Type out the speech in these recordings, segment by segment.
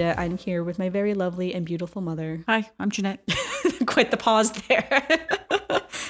Amanda. I'm here with my very lovely and beautiful mother. Hi, I'm Janette. Quit the pause there.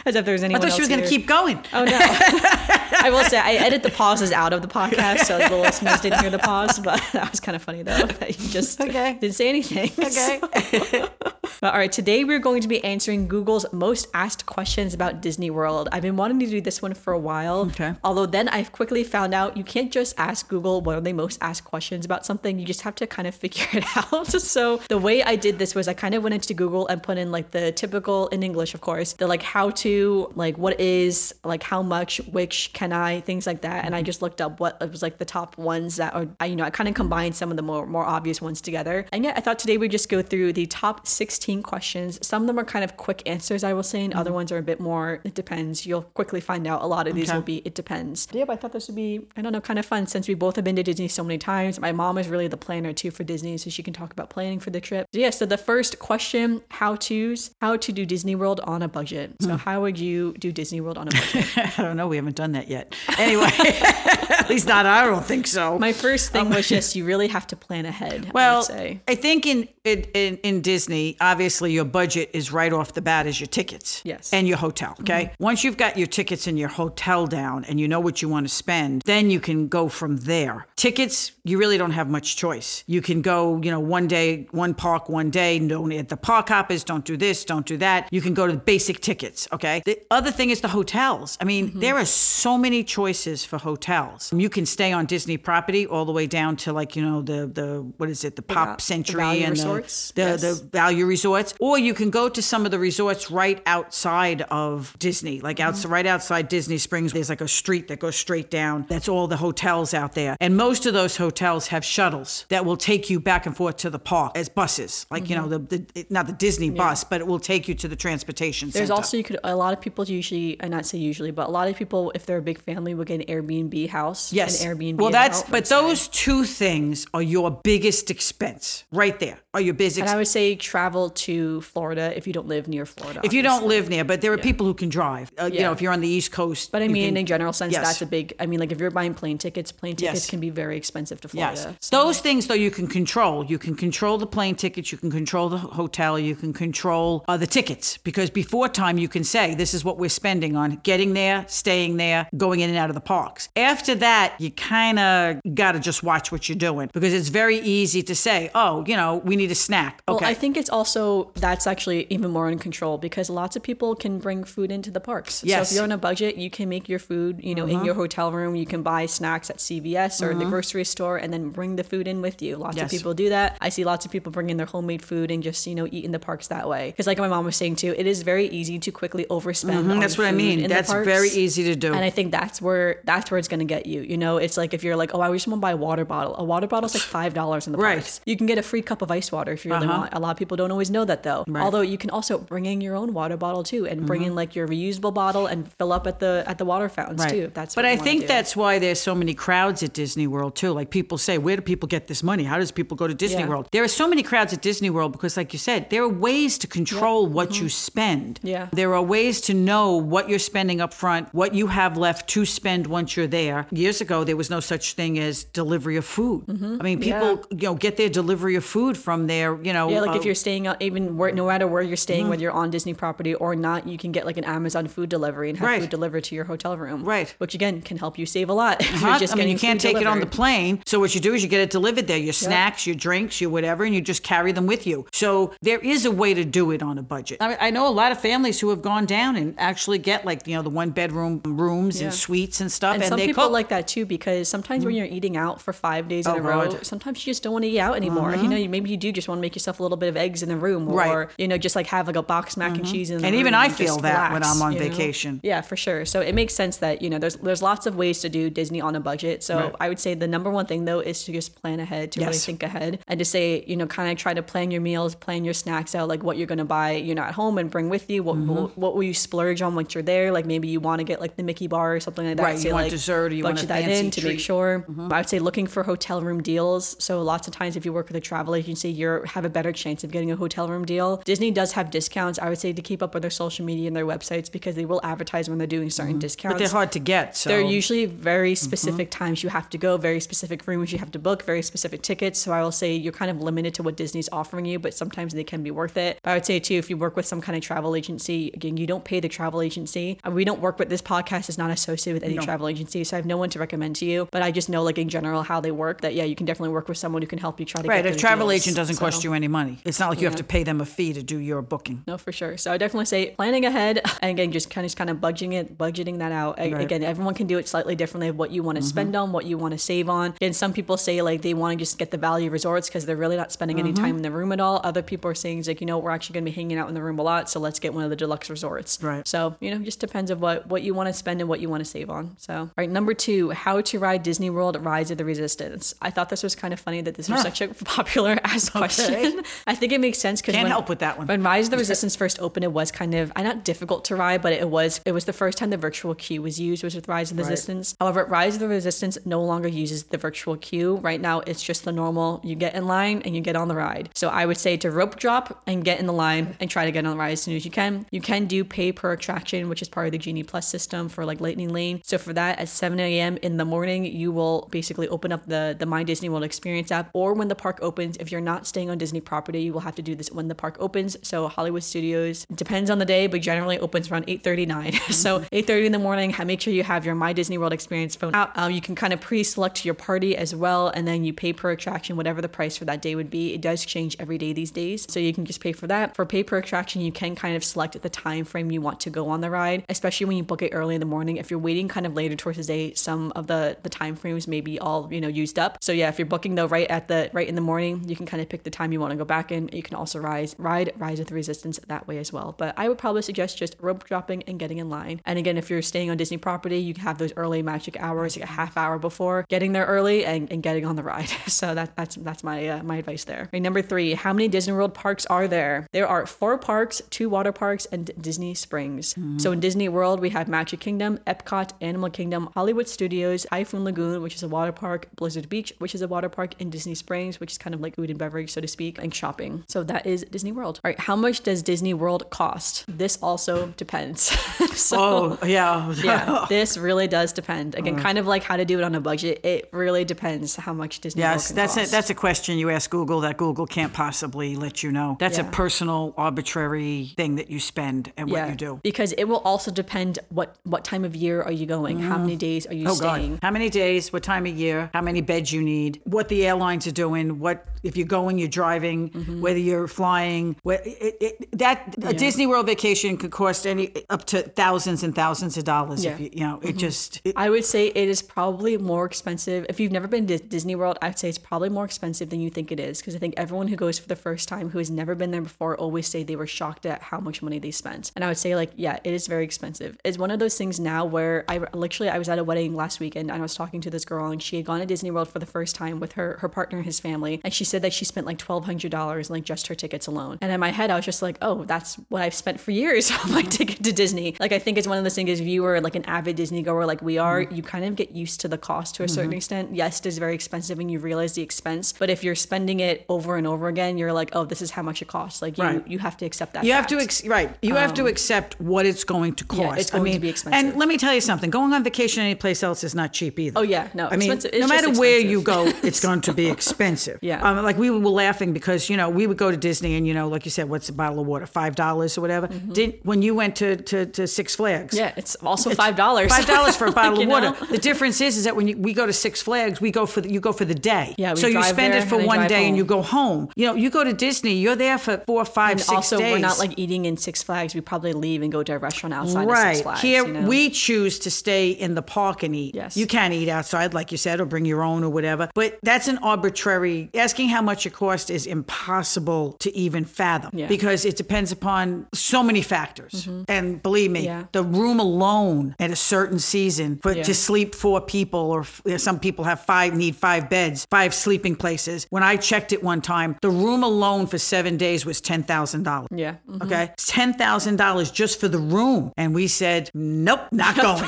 As if there's I anyone I thought she was going to keep going. Oh no! I will say I edit the pauses out of the podcast, so the listeners didn't hear the pause. But that was kind of funny though that you just Okay. didn't say anything. Okay. But, all right, today we're going to be answering Google's most asked questions about Disney World. I've been wanting to do this one for a while. Okay. Although then I've quickly found out you can't just ask Google what are they most asked questions about something. You just have to kind of figure it out. So the way I did this was I kind of went into Google and put in like the typical in English, of course, the like how to, like what is, like how much, which can I, things like that. And I mm-hmm. just looked up what it was like the top ones that are, you know, I kind of combined some of the more more obvious ones together. And yeah, I thought today we'd just go through the top 16 questions. Some of them are kind of quick answers, I will say, and other mm-hmm. ones are a bit more, it depends. You'll quickly find out a lot of these Okay. will be, it depends. Yeah, but I thought this would be, I don't know, kind of fun since we both have been to Disney so many times. My mom is really the planner too for Disney, so she can talk about planning for the trip. So yeah, so the first question, how to's, how to do Disney World on a budget. So hmm. how would you do Disney World on a budget? I don't know. We haven't done that yet. Anyway, at least not. I don't think so. My first thing was um, just you really have to plan ahead. I well, would say. I think in, in in in Disney, obviously your budget is right off the bat is your tickets, Yes. and your hotel. Mm-hmm. Okay, once you've got your tickets and your hotel down, and you know what you want to spend, then you can go from there. Tickets, you really don't have much choice. You can go, you know, one day, one park, one day. Don't at the park hoppers. Don't do this. Don't do that. You can go to the basic tickets. Okay. The other thing is the hotels. I mean, mm-hmm. there are so many choices for hotels. You can stay on Disney property all the way down to like you know the the what is it the Pop the Century value and resorts, the the, yes. the value resorts, or you can go to some of the resorts right outside of Disney, like Mm-hmm. right outside Disney Springs. There's like a street that goes straight down. That's all the hotels out there, and most of those hotels have shuttles that will take you back and forth to the park as buses, like you know the, the not the Disney bus, but it will take you to the transportation There's center. also you could a lot of people usually and not say usually, but a lot of people if they're a big family would get an Airbnb house. Yes. An Airbnb. Well, that's but those two things are your biggest expense right there. Are your biggest And I would say travel to Florida if you don't live near Florida. if you don't live near, but there are people who can drive. Uh, You know, if you're on the East Coast. But I mean, can- in general sense, Yes. that's a big. I mean, like if you're buying plane tickets, plane tickets Yes. can be very expensive to Florida. Yes. Those things, though, you can control. You can control the plane tickets. You can control the hotel. You can control uh, the tickets because before time you can say this is what we're spending on getting there, staying there, going in and out of the parks. After that, you kind of got to just watch what you're doing because it's very easy to say, oh, you know, we need a snack. Okay. Well, I think it's also that's actually even more in control because lots of people can bring food into the parks. So Yes. Uh-huh. if you're on a budget, you can make your food, you know, in your hotel room. You can buy snacks at CVS or the grocery store and then bring the food in with you. Lots of people do that. I see lots of people bring in their homemade food and just, you know, eat in the parks that way. Because like my mom was saying too, it is very easy to quickly overspend. Mm-hmm. That's what I mean. That's very easy to do. And I think that's where that's where it's gonna get you. You know, it's like if you're like, oh, I just want to buy a water bottle. A water bottle's like five dollars in the Right. parks. You can get a free cup of ice water if you really Uh-huh. want. A lot of people don't always know that though. Although you can also bring in your own water bottle too, and bring in like your reusable bottle and fill up at the at the water fountains too. If that's but I think that's why there's so many crowds at Disney World too. Like people say, where do people get this money? How does people go to Disney Yeah. World? There are so many crowds at Disney World because, like you said, there are ways to control what you spend. Mm-hmm. Yeah. there are ways to know what you're spending up front, what you have left to spend once you're there. Years ago, there was no such thing as delivery of food. I mean, people you know get their delivery of food from their you know Mm-hmm. Yeah, like uh, if you're staying out, even where, no matter where you're staying, mm-hmm. whether you're on Disney property or not, you can get like an Amazon food delivery and have Right. food delivered to your hotel room. Right. Which again can help you save a lot. if Huh? you're uh-huh. just I mean, you can't take it on the plane. So what you do is you get it delivered there, your snacks, your drinks, your whatever, and you just carry them with you. So there is a way to do it on a budget. I, mean, I know a lot of families who have gone down and actually get like you know the one bedroom rooms and suites and stuff, And, and, some they people cook. like that too because sometimes when mm-hmm. you're eating out for five days in Oh, a row, God. sometimes you just don't want to eat out anymore. Mm-hmm. You know, you, maybe you do just want to make yourself a little bit of eggs in the room, or Right. you know, just like have like a box mac and cheese in the And even I feel that when I'm on you know? vacation. Yeah, for sure. So it makes sense that you know there's there's lots of ways to do Disney on a budget. So Right. I would say the number one thing though is to just plan ahead, to really think ahead, and to say you know kind of try to plan your meals, plan your snacks out, like what you're gonna buy, you know, at home and bring with you. What Mm-hmm. what, what will you splurge on once you're there? Like maybe you want to get like the Mickey bar or something like that. Right, you want like, dessert or you want a that fancy in to make treat. Mm-hmm. sure. I would say looking for hotel room deals. So lots of times if you work with a travel agency, you have a better chance of getting a hotel hotel room deal. Disney does have discounts. I would say to keep up with their social media and their websites because they will advertise when they're doing certain discounts. But they're hard to get. So They're usually very specific times you have to go, very specific rooms you have to book, very specific tickets. So I will say you're kind of limited to what Disney's offering you, but sometimes they can be worth it. But I would say too, if you work with some kind of travel agency, again, you don't pay the travel agency. Uh, We don't work with this podcast is not associated with any travel agency, so I have no one to recommend to you. But I just know like in general how they work. That yeah, you can definitely work with someone who can help you try to right, get a travel deals. agent doesn't cost you any money. It's not like you have to pay them a fee to do your booking. no, for sure. So I definitely say planning ahead and again, just kind of just kind of budgeting it, budgeting that out. Right. Mm-hmm. Again, everyone can do it slightly differently of what you want to spend on, what you want to save on. And some people say like they want to just get the value resorts because they're really not spending any Mm-hmm. time in the room at all. Other people are saying like, you know, we're actually going to be hanging out in the room a lot, so let's get one of the deluxe resorts. Right. So, you know, just depends of what what you want to spend and what you want to save on. So, all right, number 2, how to ride Disney World Rise of the Resistance. I thought this was kind of funny that this was such a popular asked question. I think it makes sense cuz Can't when, help with that one. when Rise of the Resistance first opened, it was kind of I not difficult to ride, but it was it was the first time the virtual queue was used was with Rise of the Resistance. However, Rise of the Resistance no longer uses the virtual queue. Right now, it's just the normal. You get in line and you get on the ride. So I would say to rope drop and get in the line and try to get on the ride as soon as you can. You can do pay per attraction, which is part of the Genie Plus system for like Lightning Lane. So for that, at 7 a.m. in the morning, you will basically open up the the My Disney World Experience app, or when the park opens. If you're not staying on Disney property, you will have to do this when the park opens. So Hollywood Studios depends on the day, but generally opens around 8:39. so 8:30 in the morning. Make sure you have your My Disney World Experience phone out. Um, you can kind of pre-select your party as well, and then you pay per attraction, whatever the price for that day would be. It does change every day these days, so you can just pay for that. For pay per attraction, you can kind of select the time frame you want to go on the ride, especially when you book it early in the morning. If you're waiting kind of later towards the day, some of the the time frames may be all you know used up. So yeah, if you're booking though right at the right in the morning, you can kind of pick the time you want to go back in. You can also rise ride Rise the Resistance that way as well. But I would probably suggest just rope dropping and getting in line. And again, if you're staying on Disney property, you have those early magic hours, like a half hour before getting there early and, and getting on the ride. So that that's that's my uh, my advice there. Right, number three, how many Disney World parks are there? There are four parks, two water parks, and Disney Springs. So in Disney World, we have Magic Kingdom, Epcot, Animal Kingdom, Hollywood Studios, Typhoon Lagoon, which is a water park, Blizzard Beach, which is a water park, and Disney Springs, which is kind of like food and beverage, so to speak, and shopping. So that is Disney World. All right, how much does Disney World cost? This also depends. so Oh, yeah. yeah, this really does depend. Again, kind of like how to do it on a budget. It really depends how much Disney World Yes, can that's cost. a, that's a question you ask Google that Google can't possibly let you know. That's a personal, arbitrary thing that you spend and what you do. Because it will also depend what what time of year are you going? How many days are you Oh staying? God! How many days? What time of year? How many beds you need? What the airlines are doing? What if you're going? You're driving. Mm-hmm. Whether you're flying. What it, it, that a Disney World vacation could cost any up to thousands and thousands of dollars. If Yeah. you, you know, it mm-hmm. just it, I would say it is probably more expensive. If you've never been to Disney World, I'd say it's probably more expensive than you think it is. Because I think everyone who goes for the first time who has never been there before always say they were shocked at how much money they spent. And I would say like, yeah, it is very expensive. It's one of those things now where I literally I was at a wedding last weekend and I was talking to this girl and she had gone to Disney World for the first time with her her partner and his family, and she said that she spent like twelve hundred dollars like just her tickets alone. And in my head, I was just like, oh, that's what I've spent for years on my ticket to Disney. Like I think it's one of those things. If you were like an avid Disney goer like we are, you kind of get used to the cost to a certain extent. Yes, it is very expensive, and you realize the expense. But if you're spending it over and over again, you're like, oh, this is how much it costs. Like you, Right. you have to accept that. You have to fact. ex- right. You have to accept what it's going to cost. Um, yeah, it's going I mean, to be expensive. And let me tell you something: going on vacation anyplace else is not cheap either. Oh, yeah, no, I mean, no matter where you go, it's going to be expensive. Yeah. Um, like we were laughing because you know we would go to Disney and you know, like you said, what's a bottle of water? Five dollars or whatever. Did when you went to, to to Six Flags? Mm-hmm. Yeah, it's also five dollars. Five dollars for a bottle You of water. know? The difference is, is that when you, we go to Six Flags, we go for the, you go for the day. Yeah, so you spend it for one day and you go home. You know, you go to Disney, you're there for four, five, And six also, days. we're not like eating in Six Flags. We probably leave and go to a restaurant outside of right Six Flags. here you know? we choose to stay in the park and eat Yes. you can't eat outside like you said or bring your own or whatever but that's an arbitrary asking how much it costs is impossible to even fathom Yeah. because it depends upon so many factors and believe me Yeah. the room alone at a certain season for Yeah. to sleep four people or f- some people have five need five beds five sleeping places when i checked it one time the room alone for seven days was $10000 Yeah. mhm. Okay. Ten thousand dollars just for the room. And we said, Nope, not going.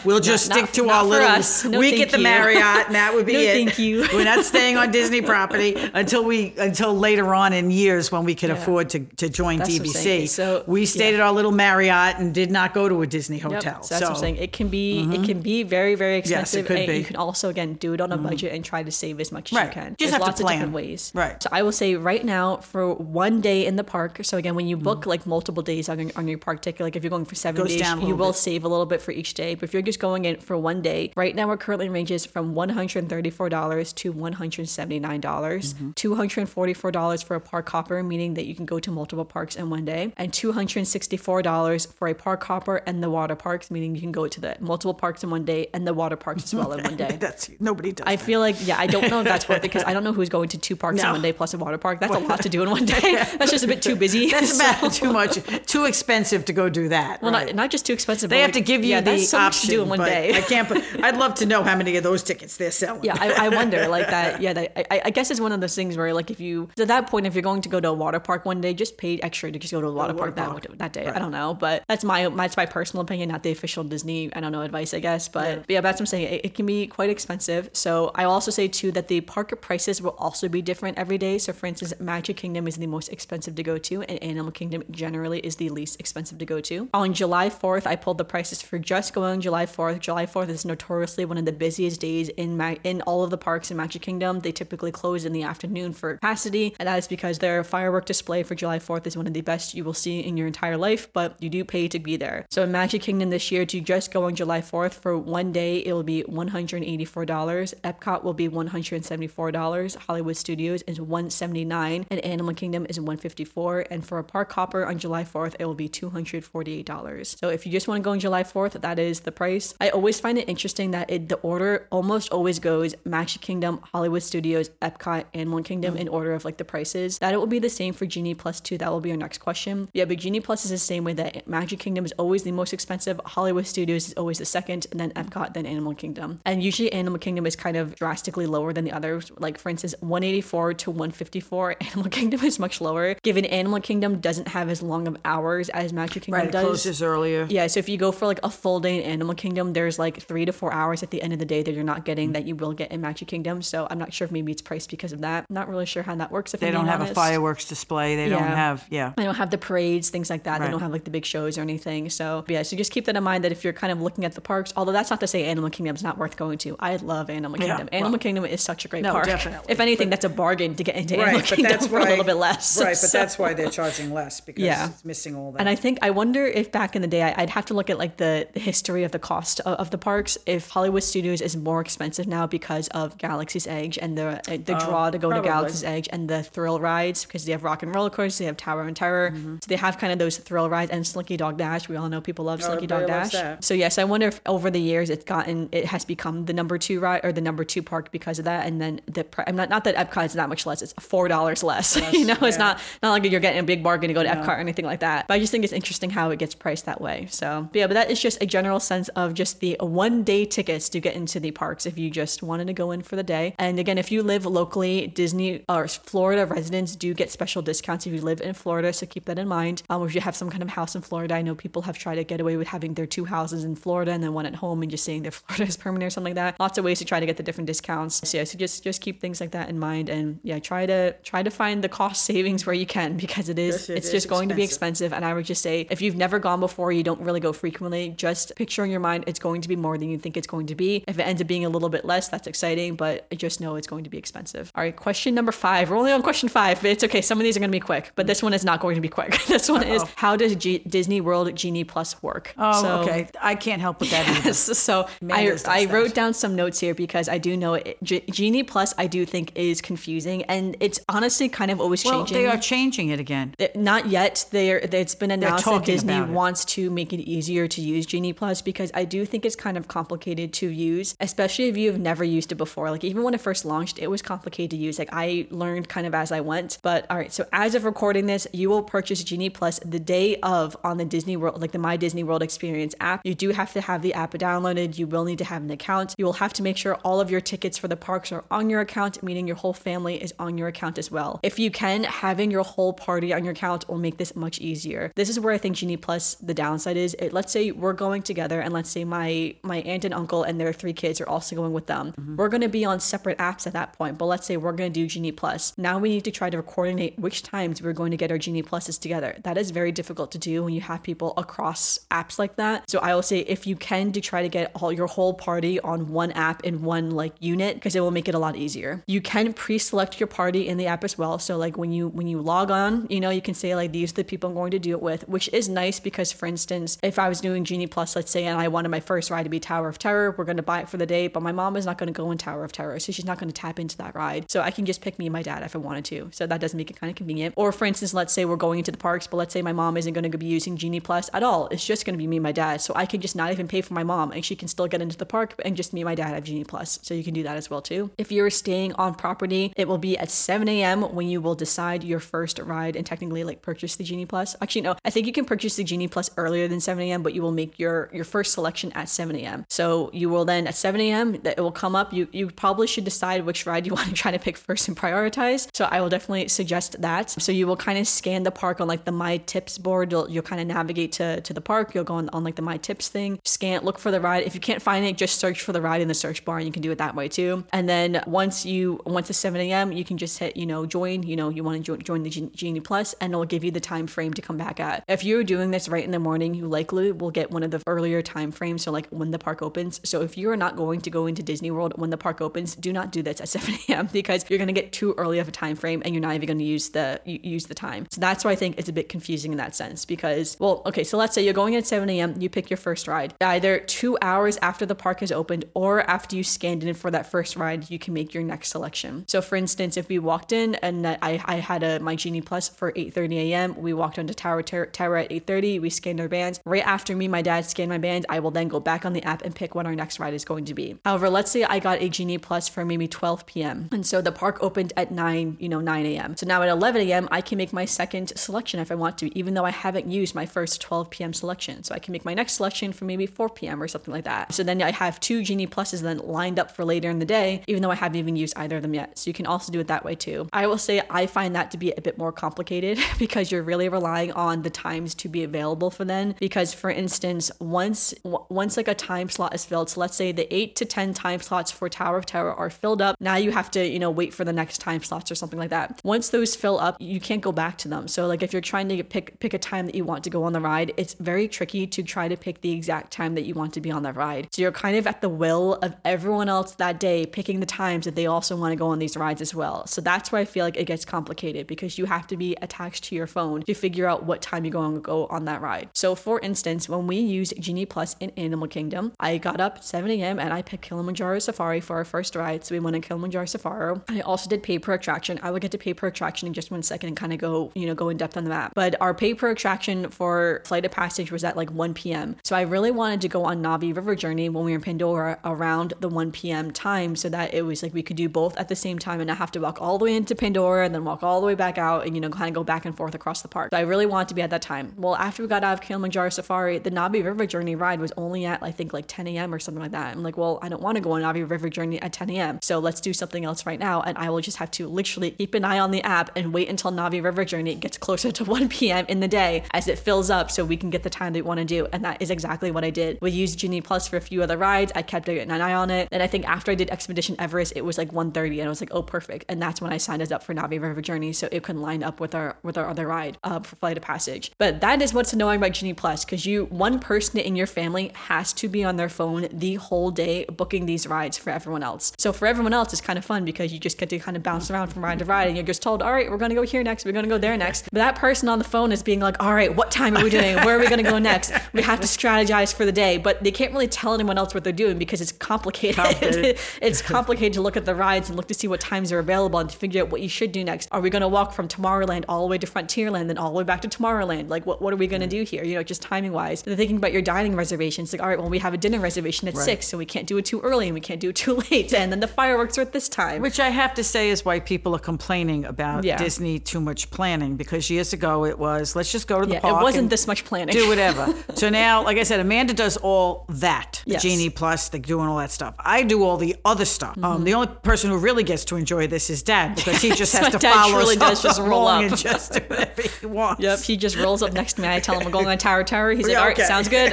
we'll just Not- stick to not our little. No, week thank at the you. Marriott and that would be No, it. thank you. We're not staying on Disney property until we until later on in years when we could afford to, to join That's what I'm saying. DVC. So, we stayed yeah. at our little Marriott and did not go to a Disney Yep, hotel. so that's what I'm saying. It can be it can be very very expensive. Yes, it could and be. Mm-hmm. You can also again do it on a budget and try to save as much as Right. you can. Just There's have to lots of plan. different ways. Right. So I will say right now for one day in the park. So again, when you book Mm-hmm. like multiple days on your, on your park ticket, like if you're going for seven Goes days, you will bit. save a little bit for each day. But if you're just going in for one day, right now our currently ranges from one hundred thirty four dollars to one hundred seventy nine dollars. Mm-hmm. Two hundred forty four dollars for a park hopper, meaning that you can go to multiple parks in one day, and two hundred sixty four dollars for a park hopper and the water parks, meaning you can go to the multiple parks in one day and the water parks as well in one day. That's nobody does. I that. feel like yeah, I don't know if that's worth it because I don't know who's going to two parks in one day plus a water park. That's a lot to do in one day. That's just a bit too busy. That's So- about too much, too expensive to go do that. Well, right. not, not just too expensive. they have to give you yeah, the so option to do in one day. I can't. Put, I'd love to know how many of those tickets they're selling. yeah, I, I wonder like that. Yeah, that, I, I guess it's one of those things where like if you at that point if you're going to go to a water park one day, just pay extra to just go to a water water park, park. that that day. I don't know, but that's my that's my personal opinion, not the official Disney. I don't know advice, I guess, but but yeah, that's what I'm saying. It, it can be quite expensive. So I also say too that the park prices will also be different every day. So for instance, Magic Kingdom is the most expensive to go to, and Animal Kingdom generally is the least expensive to go to. On July 4th, I pulled the prices for just going July 4th. July 4th is notoriously one of the busiest days in Ma- in all of the parks in Magic Kingdom. They typically close in the afternoon for capacity, and that is because their firework display for July 4th is one of the best you will see in your entire life, but you do pay to be there. So in Magic Kingdom this year, to just go on July 4th for one day, it will be $184. Epcot will be $174. Hollywood Studios is $179, and Animal Kingdom is $154. And for a park hopper on July 4th, it will be $248. So if you just want to go on July 4th, that is the price. I always find it interesting that it, the order almost always goes Magic Kingdom, Hollywood Studios, Epcot, Animal Kingdom in order of like the prices. That it will be the same for Genie Plus too. That will be our next question. Yeah, but Genie Plus is the same way that Magic Kingdom is always the most expensive, Hollywood Studios is always the second, and then Epcot, then Animal Kingdom. And usually Animal Kingdom is kind of drastically lower than the others. Like for instance, 184 to 154. Animal Kingdom is much lower. Given Animal Kingdom doesn't have as long of hours as Magic Kingdom right. Does. closes earlier. Yeah, so if you go for like a full day in Animal Kingdom, there's like three to four hours at the end of the day that you're not getting that you will get in Magic Kingdom. So I'm not sure if maybe it's priced because of that. not really sure how that works. If They don't being have a fireworks display. They don't have. Yeah. They don't have the parades, things like that. They don't have like the big shows or anything. So yeah, so just keep that in mind that if you're kind of looking at the parks, although that's not to say Animal Kingdom is not worth going to. I love Animal Yeah, Kingdom. Animal well- Kingdom is such a great No, park. definitely. If anything, that's a bargain to get into Animal Right, but Kingdom that's for why a little bit less. Right, but So- that's why they're charging less because Yeah. it's missing all that. And I think I wonder if back in the day I- I'd have to look at like the, the history of the cost of, of the parks. If Hollywood Studios is more expensive now because of Galaxy's Edge and the uh, the draw to go Oh, probably. to Galaxy's Edge and the thrill rides because they have Rock and Roller Coaster, they have Tower and Terror, Mm-hmm. so they have kind of those thrill rides and Slinky Dog Dash. We all know people love Slinky Dog Oh, Dash. So yes, I wonder if over the years it's gotten it has become the number two ride or the number two park because of that. And then the I'm not not that Epcot is that much less. It's four dollars less. you know, it's not not like you're getting a big bargain to go to Epcot or anything like that. But I just think it's interesting how it gets priced that way. So but yeah, but that is just a general sense of just the one day tickets to get into the parks if you just wanted to go in for the day. And again, if you live locally, Disney or Florida residents do get special discounts if you live in Florida. So keep that in mind. Um, if you have some kind of house in Florida, I know people have tried to get away with having their two houses in Florida and then one at home and just saying their Florida is permanent or something like that. Lots of ways to try to get the different discounts. So yeah, so just just keep things like that in mind and yeah, try to try to find the cost savings where you can because it is it it's is just going to be expensive. expensive. And I would just say if you've never gone before, you don't really go frequently, just picture in your mind it's going to be more than you think it's going to be. If it ends up being a little bit less, that's exciting, but just know it's going to be expensive. All right, question number five. We're only on question five, but it's okay. Some of these are going to be quick, but this one is not going to be quick. this one is how does G- Disney World Genie Plus work? oh, So- okay. I can't help with that either. so I, I wrote down some notes here because I do know it, G- Genie Plus I do think is confusing and it's honestly kind of always changing. Well, changing. they are changing it again. It- Not yet. They're, it's been announced that Disney wants to make it easier to use Genie Plus because I do think it's kind of complicated to use, especially if you've never used it before. Like even when it first launched, it was complicated to use. Like I learned kind of as I went. But all right, so as of recording this, you will purchase Genie Plus the day of on the Disney World, like the My Disney World Experience app. You do have to have the app downloaded. You will need to have an account. You will have to make sure all of your tickets for the parks are on your account, meaning your whole family is on your account as well. If you can, having your whole party on your account will make this much easier. This is where I think Genie Plus the downside is. It, let's say we're going together, and let's say my my aunt and uncle and their three kids are also going with them. Mm-hmm. We're going to be on separate apps at that point. But let's say we're going to do Genie Plus. Now we need to try to to coordinate which times we're going to get our Genie Pluses together. That is very difficult to do when you have people across apps like that. So I will say if you can to try to get all your whole party on one app in one like unit because it will make it a lot easier. You can pre-select your party in the app as well. So like when you when you log on, you know, you can say like these are the people I'm going to do it with, which is nice because for instance, if I was doing Genie Plus, let's say, and I wanted my first ride to be Tower of Terror, we're going to buy it for the day, but my mom is not going to go in Tower of Terror, so she's not going to tap into that ride. So I can just pick me and my dad if I wanted to. So that does make it kind of convenient. Or for instance, let's say we're going into the parks, but let's say my mom isn't going to be using Genie Plus at all. It's just going to be me and my dad. So I can just not even pay for my mom and she can still get into the park and just me and my dad have Genie Plus. So you can do that as well too. If you're staying on property, it will be at 7 a.m. when you will decide your first ride and technically like purchase the Genie Plus. Actually, no, I think you can purchase the Genie Plus earlier than 7 a.m., but you will make your your first selection at 7 a.m. So you will then at 7 a.m. that it will come up. You you probably should decide which ride you want to try to pick first and prioritize. So I will definitely suggest that. So you will kind of scan the park on like the My Tips board. You'll you'll kind of navigate to to the park. You'll go on, on like the My Tips thing, scan, look for the ride. If you can't find it, just search for the ride in the search bar, and you can do it that way too. And then once you once it's 7 a.m., you can just hit you know join. You know you want to join, join the Genie Plus, and it'll give you the time frame to come back at. If you're doing this right in the morning, you likely will get one of the earlier time frames, so like when the park opens. So if you are not going to go into Disney World when the park opens, do not do this at 7 a.m. because you're going to get too early of a time frame and you're not even going to use the use the time. So that's why I think it's a bit confusing in that sense because well, okay, so let's say you're going at 7 a.m. You pick your first ride. Either two hours after the park has opened or after you scanned in for that first ride, you can make your next selection. So for instance, if we walked in and I, I had a my Genie Plus for 8:30 a.m., we walked onto Tower Tower at 8:30. We scanned our bands. Right after me, my dad scanned my bands. I will then go back on the app and pick what our next ride is going to be. However, let's say I got a Genie Plus for maybe 12 p.m. and so the park opened at 9, you know, 9 a.m. So now at 11 a.m. I can make my second selection if I want to, even though I haven't used my first 12 p.m. selection. So I can make my next selection for maybe 4 p.m. or something like that. So then I have two Genie Pluses then lined up for later in the day, even though I haven't even used either of them yet. So you can also do it that way too. I will say I find that to be a bit more complicated because you're really relying on the times to be available for them. Because for instance, once once like a time slot is filled, so let's say the eight to ten time slots for Tower of Terror are filled up. Now you have to you know wait for the next time slots or something like that. Once those fill up, you can't go back to them. So like if you're trying to pick pick a time that you want to go on the ride, it's very tricky to try to pick the exact time that you want to be on the ride. So you're kind of at the will of everyone else that day picking the times that they also want to go on these rides as well. So that's why I feel like it gets complicated because you have to be attached to your phone to figure out what time you're going to go on that ride. So for instance, when we used Genie Plus in Animal Kingdom, I got up 7 a.m. and I picked Kilimanjaro Safari for our first ride. So we went on Kilimanjaro Safari. I also did pay per attraction. I would get to pay per attraction in just one second and kind of go, you know, go in depth on the map. But our pay per attraction for Flight of Passage was at like 1 p.m. So I really wanted to go on Na'vi River Journey when we were in Pandora around the 1 p.m. time so that it was like we could do both at the same time and not have to walk all the way into Pandora and then walk all the way back out and, you know, kind of go back and forth across the park. So I really wanted to be at that time. Well, after we got out of Kilimanjaro Safari, the Na'vi River Journey ride was only at, I think, like 10 a.m. or something like that. I'm like, well, I don't want to go on Na'vi River Journey at 10 a.m. So let's do something else right now. And I will just have to literally keep an eye on the app and wait until Na'vi River Journey gets closer to 1 p.m. in the day as it fills up so we can get the time that we want to do. And that is exactly what I did. We used Genie Plus for a few other rides. I kept an eye on it. And I think after I did Expedition Everest, it was like 1.30 and I was like, oh, perfect. And that's when I signed us up for Na'vi River Journey so it can line up with our with our other ride uh, for Flight of Passage. But that is what's annoying about Genie Plus because you one person in your family has to be on their phone the whole day booking these rides for everyone else. So for everyone else, it's kind of fun because you just get to kind of bounce around from ride to ride you're just told, all right, we're going to go here next, we're going to go there next. But that person on the phone is being like, all right, what time are we doing? Where are we going to go next? We have to strategize for the day, but they can't really tell anyone else what they're doing because it's complicated. complicated. it's complicated to look at the rides and look to see what times are available and to figure out what you should do next. Are we going to walk from Tomorrowland all the way to Frontierland, then all the way back to Tomorrowland? Like, what, what are we going to do here? You know, just timing wise. They're thinking about your dining reservations. Like, all right, well, we have a dinner reservation at right. six, so we can't do it too early and we can't do it too late. And then the fireworks are at this time. Which I have to say is why people are complaining about yeah. Disney too much planning because years ago it was, let's just go to the yeah, park. It wasn't this much planning. Do whatever. so now, like I said, Amanda does all that. Yes. Genie Plus, they're doing all that stuff. I do all the other stuff. Mm-hmm. Um, the only person who really gets to enjoy this is Dad because he just has to dad follow really does just roll up and just do whatever he wants. Yep, he just rolls up next to me. I tell him we're going on Tower Tower. He's like, all right, okay. sounds good.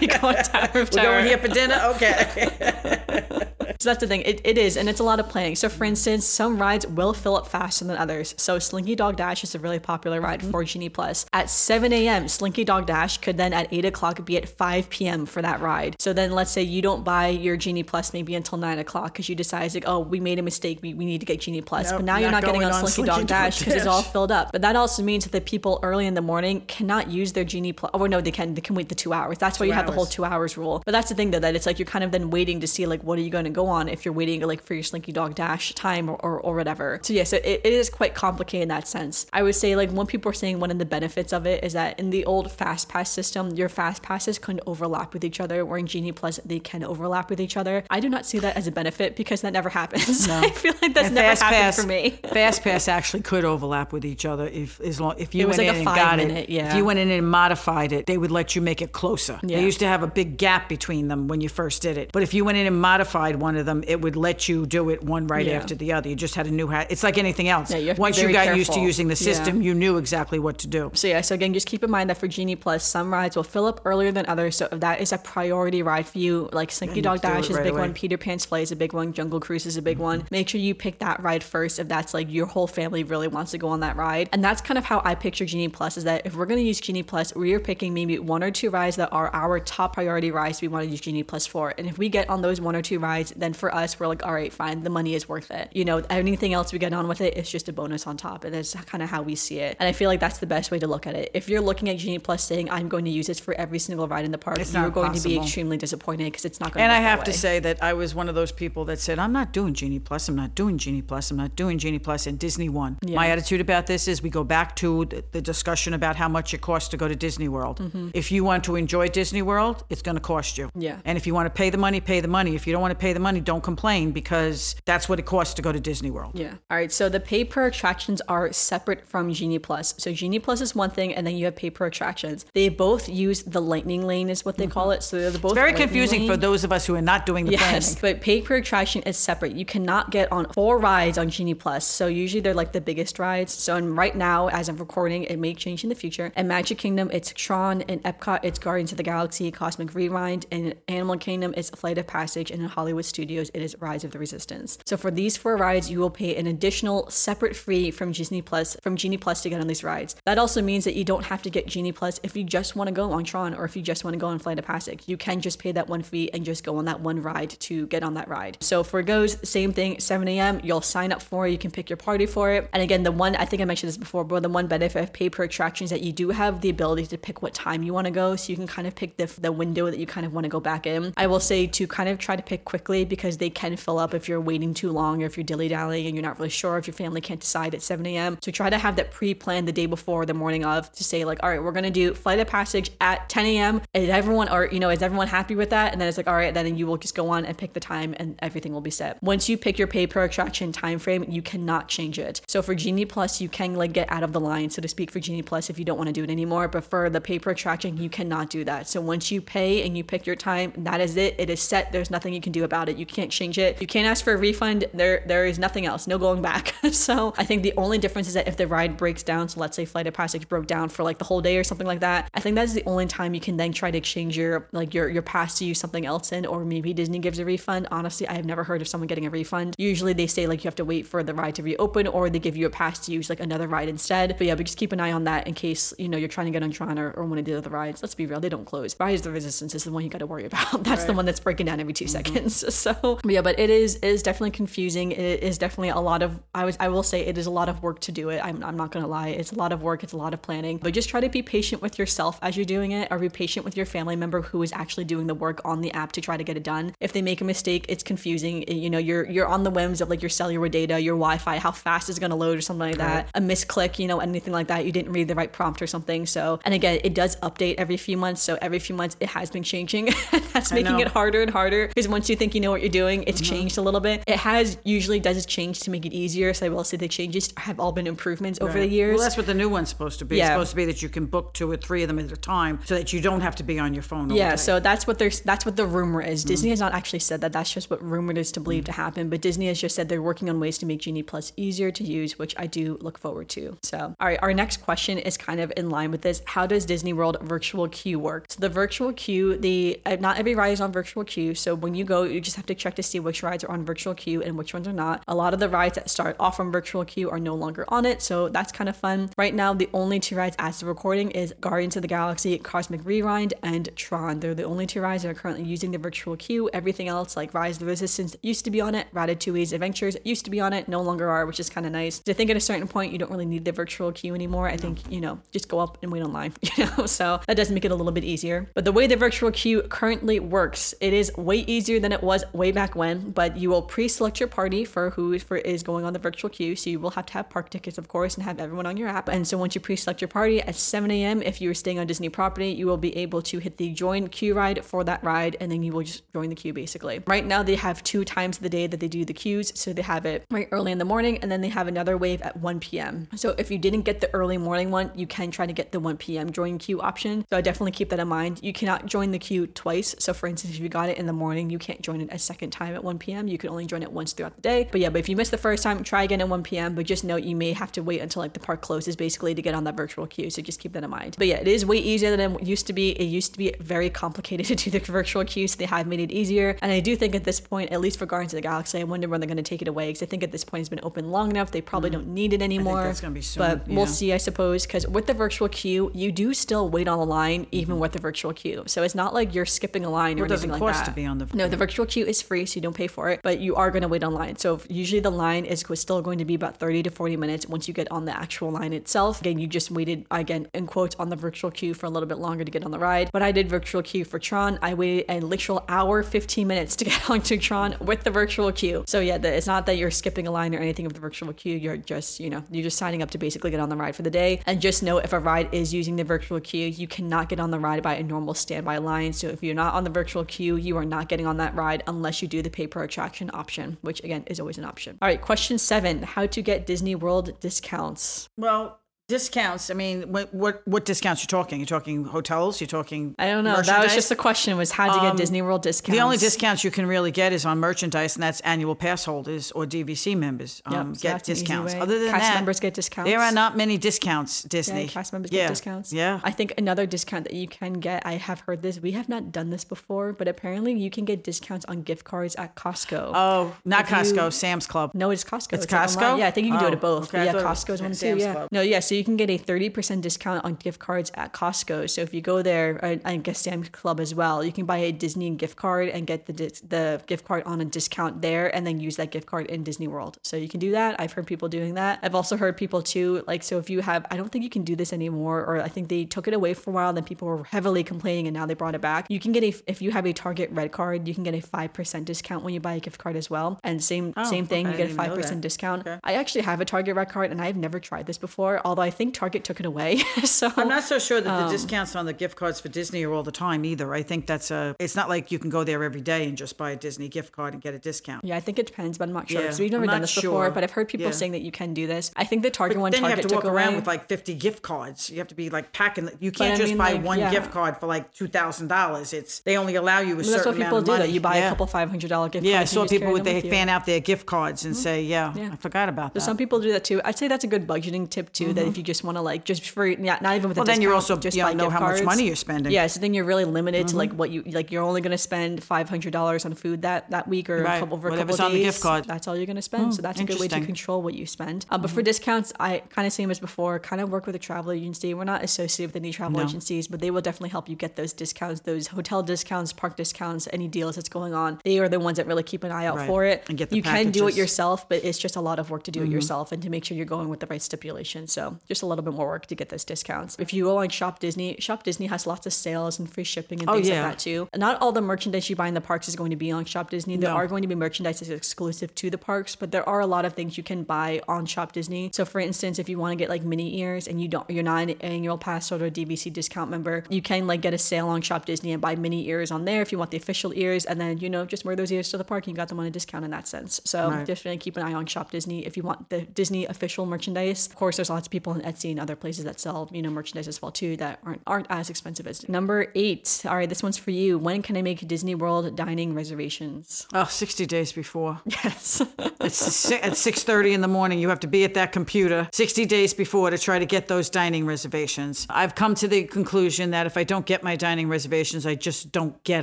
we go on Tower of We're going here for dinner. Okay. So that's the thing. It, it is, and it's a lot of planning. So for instance, some rides will fill up faster than others. So Slinky Dog Dash is a really popular ride Mm-hmm. for Genie Plus. At 7 a.m., Slinky Dog Dash could then at 8 o'clock be at 5 p.m. for that ride. So then let's say you don't buy your Genie Plus maybe until 9 o'clock because you decide like, oh, we made a mistake. We, we need to get Genie Plus. Nope, but now you're not not getting on on Slinky, Slinky Dog Dog Dash because it's all filled up. But that also means that the people early in the morning cannot use their Genie Plus. Oh, no, they can. They can wait the two hours. That's why you have the whole two hours rule. But that's the thing though, that it's like you're kind of then waiting to see like what are you going to go on if you're waiting like for your Slinky Dog Dash time or, or, or whatever. So yes, it, it is quite complicated in that sense. I would say like when people are saying one of the benefits of it is that in the old Fast Pass system, your Fast Passes couldn't overlap with each other, where in Genie Plus they can overlap with each other. I do not see that as a benefit because that never happens. I feel like that's And never happened Pass, for me. Fast Pass actually could overlap with each other if as long if you It was went like in a and got five-minute, it. yeah. If you went in and modified it, they would let you make it closer. Yeah. They used to have a big gap between them when you first did it. But if you went in and modified one of them, it would let you do it one right Yeah. after the other. You just had a new hat. It's like anything else. Yeah, you have to be Once you got used to using the Yeah. system, you knew exactly what to do. So yeah, so again, just keep in mind that for Genie Plus, some rides will fill up earlier than others. So if that is a priority ride for you, like Slinky Dog Dash is a right big away. one, Peter Pan's Flight is a big one, Jungle Cruise is a big one. Make sure you pick that ride first if that's like your whole family really wants to go on that ride. And that's kind of how I picture Genie Plus is that if we're gonna use Genie Plus, we are picking maybe one or two rides that are our top priority rides we want to use Genie Plus for. And if we get on those one or two rides, then for us, we're like, all right, fine, the money is worth it. You know, anything else we get on with it is just a bonus on top. And that's kind of how we see it. And I feel like that's the best way to look at it. If you're looking at Genie Plus saying, I'm going to use this for every single ride in the park, It's you're going to be extremely disappointed because it's not going And I have to say that I was one of those people that said, I'm not doing Genie Plus. I'm not doing Genie Plus. I'm not doing Genie Plus. And Disney won. My attitude about this is we go back to the, the discussion about how much it costs to go to Disney World. If you want to enjoy Disney World, it's going to cost you. Mm-hmm. Yeah. And if you want to pay the money, pay the money. If you don't want to pay the money, don't complain because that's what it costs to go to Disney World. Yeah. All right. So the pay per attractions are separate from Genie Plus. So Genie Plus is one thing, and then you have pay per attractions. They both use the lightning lane, is what they call it. So they're both Mm-hmm. Very confusing for those of us who are not doing the Yes, planning. but pay per attraction is separate. You cannot get on four rides on Genie Plus. So usually they're like the biggest rides. So and right now, as I'm recording, it may change in the future. And Magic Kingdom, it's Tron. And Epcot, it's Guardians of the Galaxy, Cosmic Rewind. And Animal Kingdom, it's Flight of Passage. And in Hollywood Studios, it is Rise of the Resistance. So for these four rides, you will pay an additional separate fee from Disney Plus, from Genie Plus to get on these rides. That also means that you don't have to get Genie Plus if you just want to go on Tron or if you just want to go on Flight of Passage. You can just pay that one fee and just go on that one ride to get on that ride. So for goes, same thing, 7 a.m. You'll sign up for it. You can pick your party for it. And again, the one I think I mentioned this before, but the one benefit of pay per attraction is that you do have the ability to pick what time you want to go. So you can kind of pick the the window that you kind of want to go back in. I will say to kind of try to pick quickly because they can fill up if you're waiting too long or if you're dilly dallying and you're not really sure if your family can't decide at 7 a.m. So try to have that pre-planned the day before, the morning of, to say like, all right, we're gonna do flight of passage at 10 a.m. Is everyone or you know is everyone happy with that? And then it's like, all right, then you will just go on and pick the time and everything will be set. Once you pick your pay per attraction time frame, you cannot change it. So for Genie Plus, you can like get out of the line, so to speak, for Genie Plus if you don't want to do it anymore. But for the pay per attraction, you cannot do that. So once you pay and you pick your time, that is it. It is set. There's nothing you can do about it. You can't change it. You can't ask for a refund. There, there is nothing else. No going back. so I think the only difference is that if the ride breaks down, so let's say Flight of Passage broke down for like the whole day or something like that, I think that's the only time you can then try to exchange your like your your pass to use something else in, or maybe Disney gives a refund. Honestly, I have never heard of someone getting a refund. Usually they say like you have to wait for the ride to reopen, or they give you a pass to use like another ride instead. But yeah, but just keep an eye on that in case you know you're trying to get on Tron or, or one of the other rides. Let's be real, they don't close. Rise of the Resistance is the one you got to worry about. That's the one that's breaking down every 2 mm-hmm. seconds. So yeah, but it is it is definitely confusing. It is definitely a lot of I was I will say it is a lot of work to do it. I'm, I'm not gonna lie, it's a lot of work. It's a lot of planning. But just try to be patient with yourself as you're doing it, or be patient with your family member who is actually doing the work on the app to try to get it done. If they make a mistake, it's confusing. You know, you're you're on the whims of like your cellular data, your Wi-Fi, how fast is it gonna load or something like that. A misclick, you know, anything like that. You didn't read the right prompt or something. So and again, it does update every few months. So every few months it has been changing. That's making it harder and harder because once you think you know what you're doing, it's changed a little bit. It has usually does change to make it easier. So I will say the changes have all been improvements over the years. Well, that's what the new one's supposed to be. It's supposed to be that you can book two or three of them at a time so that you don't have to be on your phone all Yeah, day. so that's what there's that's what the rumor is. Mm. Disney has not actually said that. That's just what rumored is to believe to happen. But Disney has just said they're working on ways to make Genie Plus easier to use, which I do look forward to. So, all right, our next question is kind of in line with this. How does Disney World virtual queue work? So the virtual queue, the uh, not every ride is on virtual queue. So when you go, you just have to to check to see which rides are on virtual queue and which ones are not. A lot of the rides that start off on virtual queue are no longer on it, so that's kind of fun. Right now, the only two rides as of recording is Guardians of the Galaxy Cosmic Rewind and Tron. They're the only two rides that are currently using the virtual queue. Everything else, like Rise of the Resistance, used to be on it. Ratatouille's Adventures used to be on it, no longer are, which is kind of nice. I think at a certain point you don't really need the virtual queue anymore. I think you know just go up and wait online. You know, so that does make it a little bit easier. But the way the virtual queue currently works, it is way easier than it was way back when. But you will pre-select your party for who is, for is going on the virtual queue. So you will have to have park tickets, of course, and have everyone on your app. And so once you pre-select your party at 7 a.m., if you are staying on Disney property, you will be able to hit the join queue ride for that ride, and then you will just join the queue basically. Right now they have two times of the day that they do the queues. So they have it right early in the morning, and then they have another wave at 1 p.m. So if you didn't get the early morning one, you can try to get the 1 p.m. join queue option. So I definitely keep that in mind. You cannot join the queue twice. So for instance, if you got it in the morning, you can't join it a second time at 1 p.m. You can only join it once throughout the day. But yeah, but if you miss the first time, try again at 1 p.m. But just note you may have to wait until like the park closes basically to get on that virtual queue. So just keep that in mind. But yeah, it is way easier than it used to be. It used to be very complicated to do the virtual queue, so they have made it easier. And I do think at this point, at least for Guardians of the Galaxy, I wonder when they're going to take it away because I think at this point it's been open long enough. They probably mm. don't need it anymore. that's gonna be soon, But yeah. we'll see, I suppose, because with the virtual queue, you do still wait on the line even mm-hmm. with the virtual queue. So it's not like you're skipping a line or Well, it doesn't anything like cost that. to be on the- No, the virtual queue is free, so you don't pay for it, but you are going to wait online. So usually the line is still going to be about 30 to 40 minutes once you get on the actual line itself. Again, you just waited, again, in quotes, on the virtual queue for a little bit longer to get on the ride. When I did virtual queue for Tron, I waited a literal hour, 15 minutes to get onto Tron with the virtual queue. So yeah, it's not that you're skipping a line or anything of the virtual queue. You're just, you know, you're just signing up to basically get on the ride for the day. And just know if a ride is using the virtual queue, you cannot get on the ride by a normal standby line. So if you're not on the virtual queue, you are not getting on that ride unless you do the pay per attraction option, which again is always an option. All right, question seven: How to get Disney World discounts? Well, discounts. I mean, what what, what discounts you're talking? You're talking hotels. You're talking. I don't know. That was just the question: was how to get Disney World discounts? The only discounts you can really get is on merchandise, and that's annual pass holders or DVC members Yep, um, so get that's an easy discounts. Other than Cast that, members get discounts. There are not many discounts. Disney Yeah, cast members yeah. get discounts. Yeah, I think another discount that you can get, I have heard this, we have not done this before, but apparently you can get discounts on gift cards at Costco. Oh, not If you- Costco. Sam's Club. No, it's Costco. It's like Costco? online. Yeah, I think you can do it Oh, at both. okay, yeah, was Costco's one too. Yeah. Club. No, yeah. So you can get a thirty percent discount on gift cards at Costco. So if you go there, I, I guess Sam's Club as well, you can buy a Disney gift card and get the the gift card on a discount there, and then use that gift card in Disney World. So you can do that. I've heard people doing that. I've also heard people too, like so if you have, I don't think you can do this anymore, or I think they took it away for a while. Then people were heavily complaining, and now they brought it back. You can get a if you have a Target Red card, you can get a five percent discount when you buy a gift card as well. And same same thing, okay, you get a five percent discount. I actually have a Target Red card, and I've never tried this before. Although I think Target took it away. so I'm not so sure that Um, the discounts on the gift cards for Disney are all the time either. I think that's a. It's not like you can go there every day and just buy a Disney gift card and get a discount. yeah, I think it depends, but I'm not sure Yeah, we've never done this before. But I've heard people Yeah. saying that you can do this. I think the Target one Then you have to walk took around with like 50 gift cards. You have to be like packing. You can't just mean, buy like, one yeah. gift card for like two thousand dollars. It's they only allow you a Well, certain that's what people do. That you buy a couple five hundred dollar gift cards. Yeah, I cards. and saw you just carry people with they with fan out their gift cards and say, yeah, Yeah. I forgot about that. Some people do that too. I'd say that's a good budgeting tip too. That if you just want to like just for yeah, not even with Well, then you're also- just you buy know how much money you're spending. Yeah, so then you're really limited to like what you like. You're only going to spend five hundred dollars on food that that week or Right. a couple over a couple days. gift card. That's all you're going to spend. so that's a good way to control what you spend. Um, but for discounts, I kind of same as before. Kind of work with a travel agency. We're not associated with any travel No. agencies, but they will definitely help you get those discounts, those hotel discounts, park discounts, any deals that's going on. They are the ones that really keep an eye out Right. for it. And get the you can do it yourself, but it's just a lot of work to do it Mm-hmm. yourself and to make sure you're going with the right stipulation. So just a little bit more work to get those discounts. If you go on Shop Disney, Shop Disney has lots of sales and free shipping and Oh, things yeah. like that too. And not all the merchandise you buy in the parks is going to be on Shop Disney. There No. are going to be merchandise that's exclusive to the parks, but there are a lot of things you can buy on Shop Disney. So for instance, if you want to get like Minnie ears and you don't you're not an annual pass holder or DVC discount member, you can like get a sale on Shop Disney and buy Minnie ears on there if you want the official ears and then you know just wear those ears to the park and you got them on a discount in that sense. So Right. really keep an eye on Shop Disney if you want the Disney official merchandise. Of course, there's lots of people on Etsy and other places that sell, you know, merchandise as well too that aren't aren't as expensive as number eight. All right, this one's for you. When can I make Disney World dining reservations? Oh, 60 days before. Yes. It's at 6:30 in the morning. You have to be at that computer 60 days before to try to get those dining reservations. I've come to the conclusion that if I don't get my dining reservations, I just don't get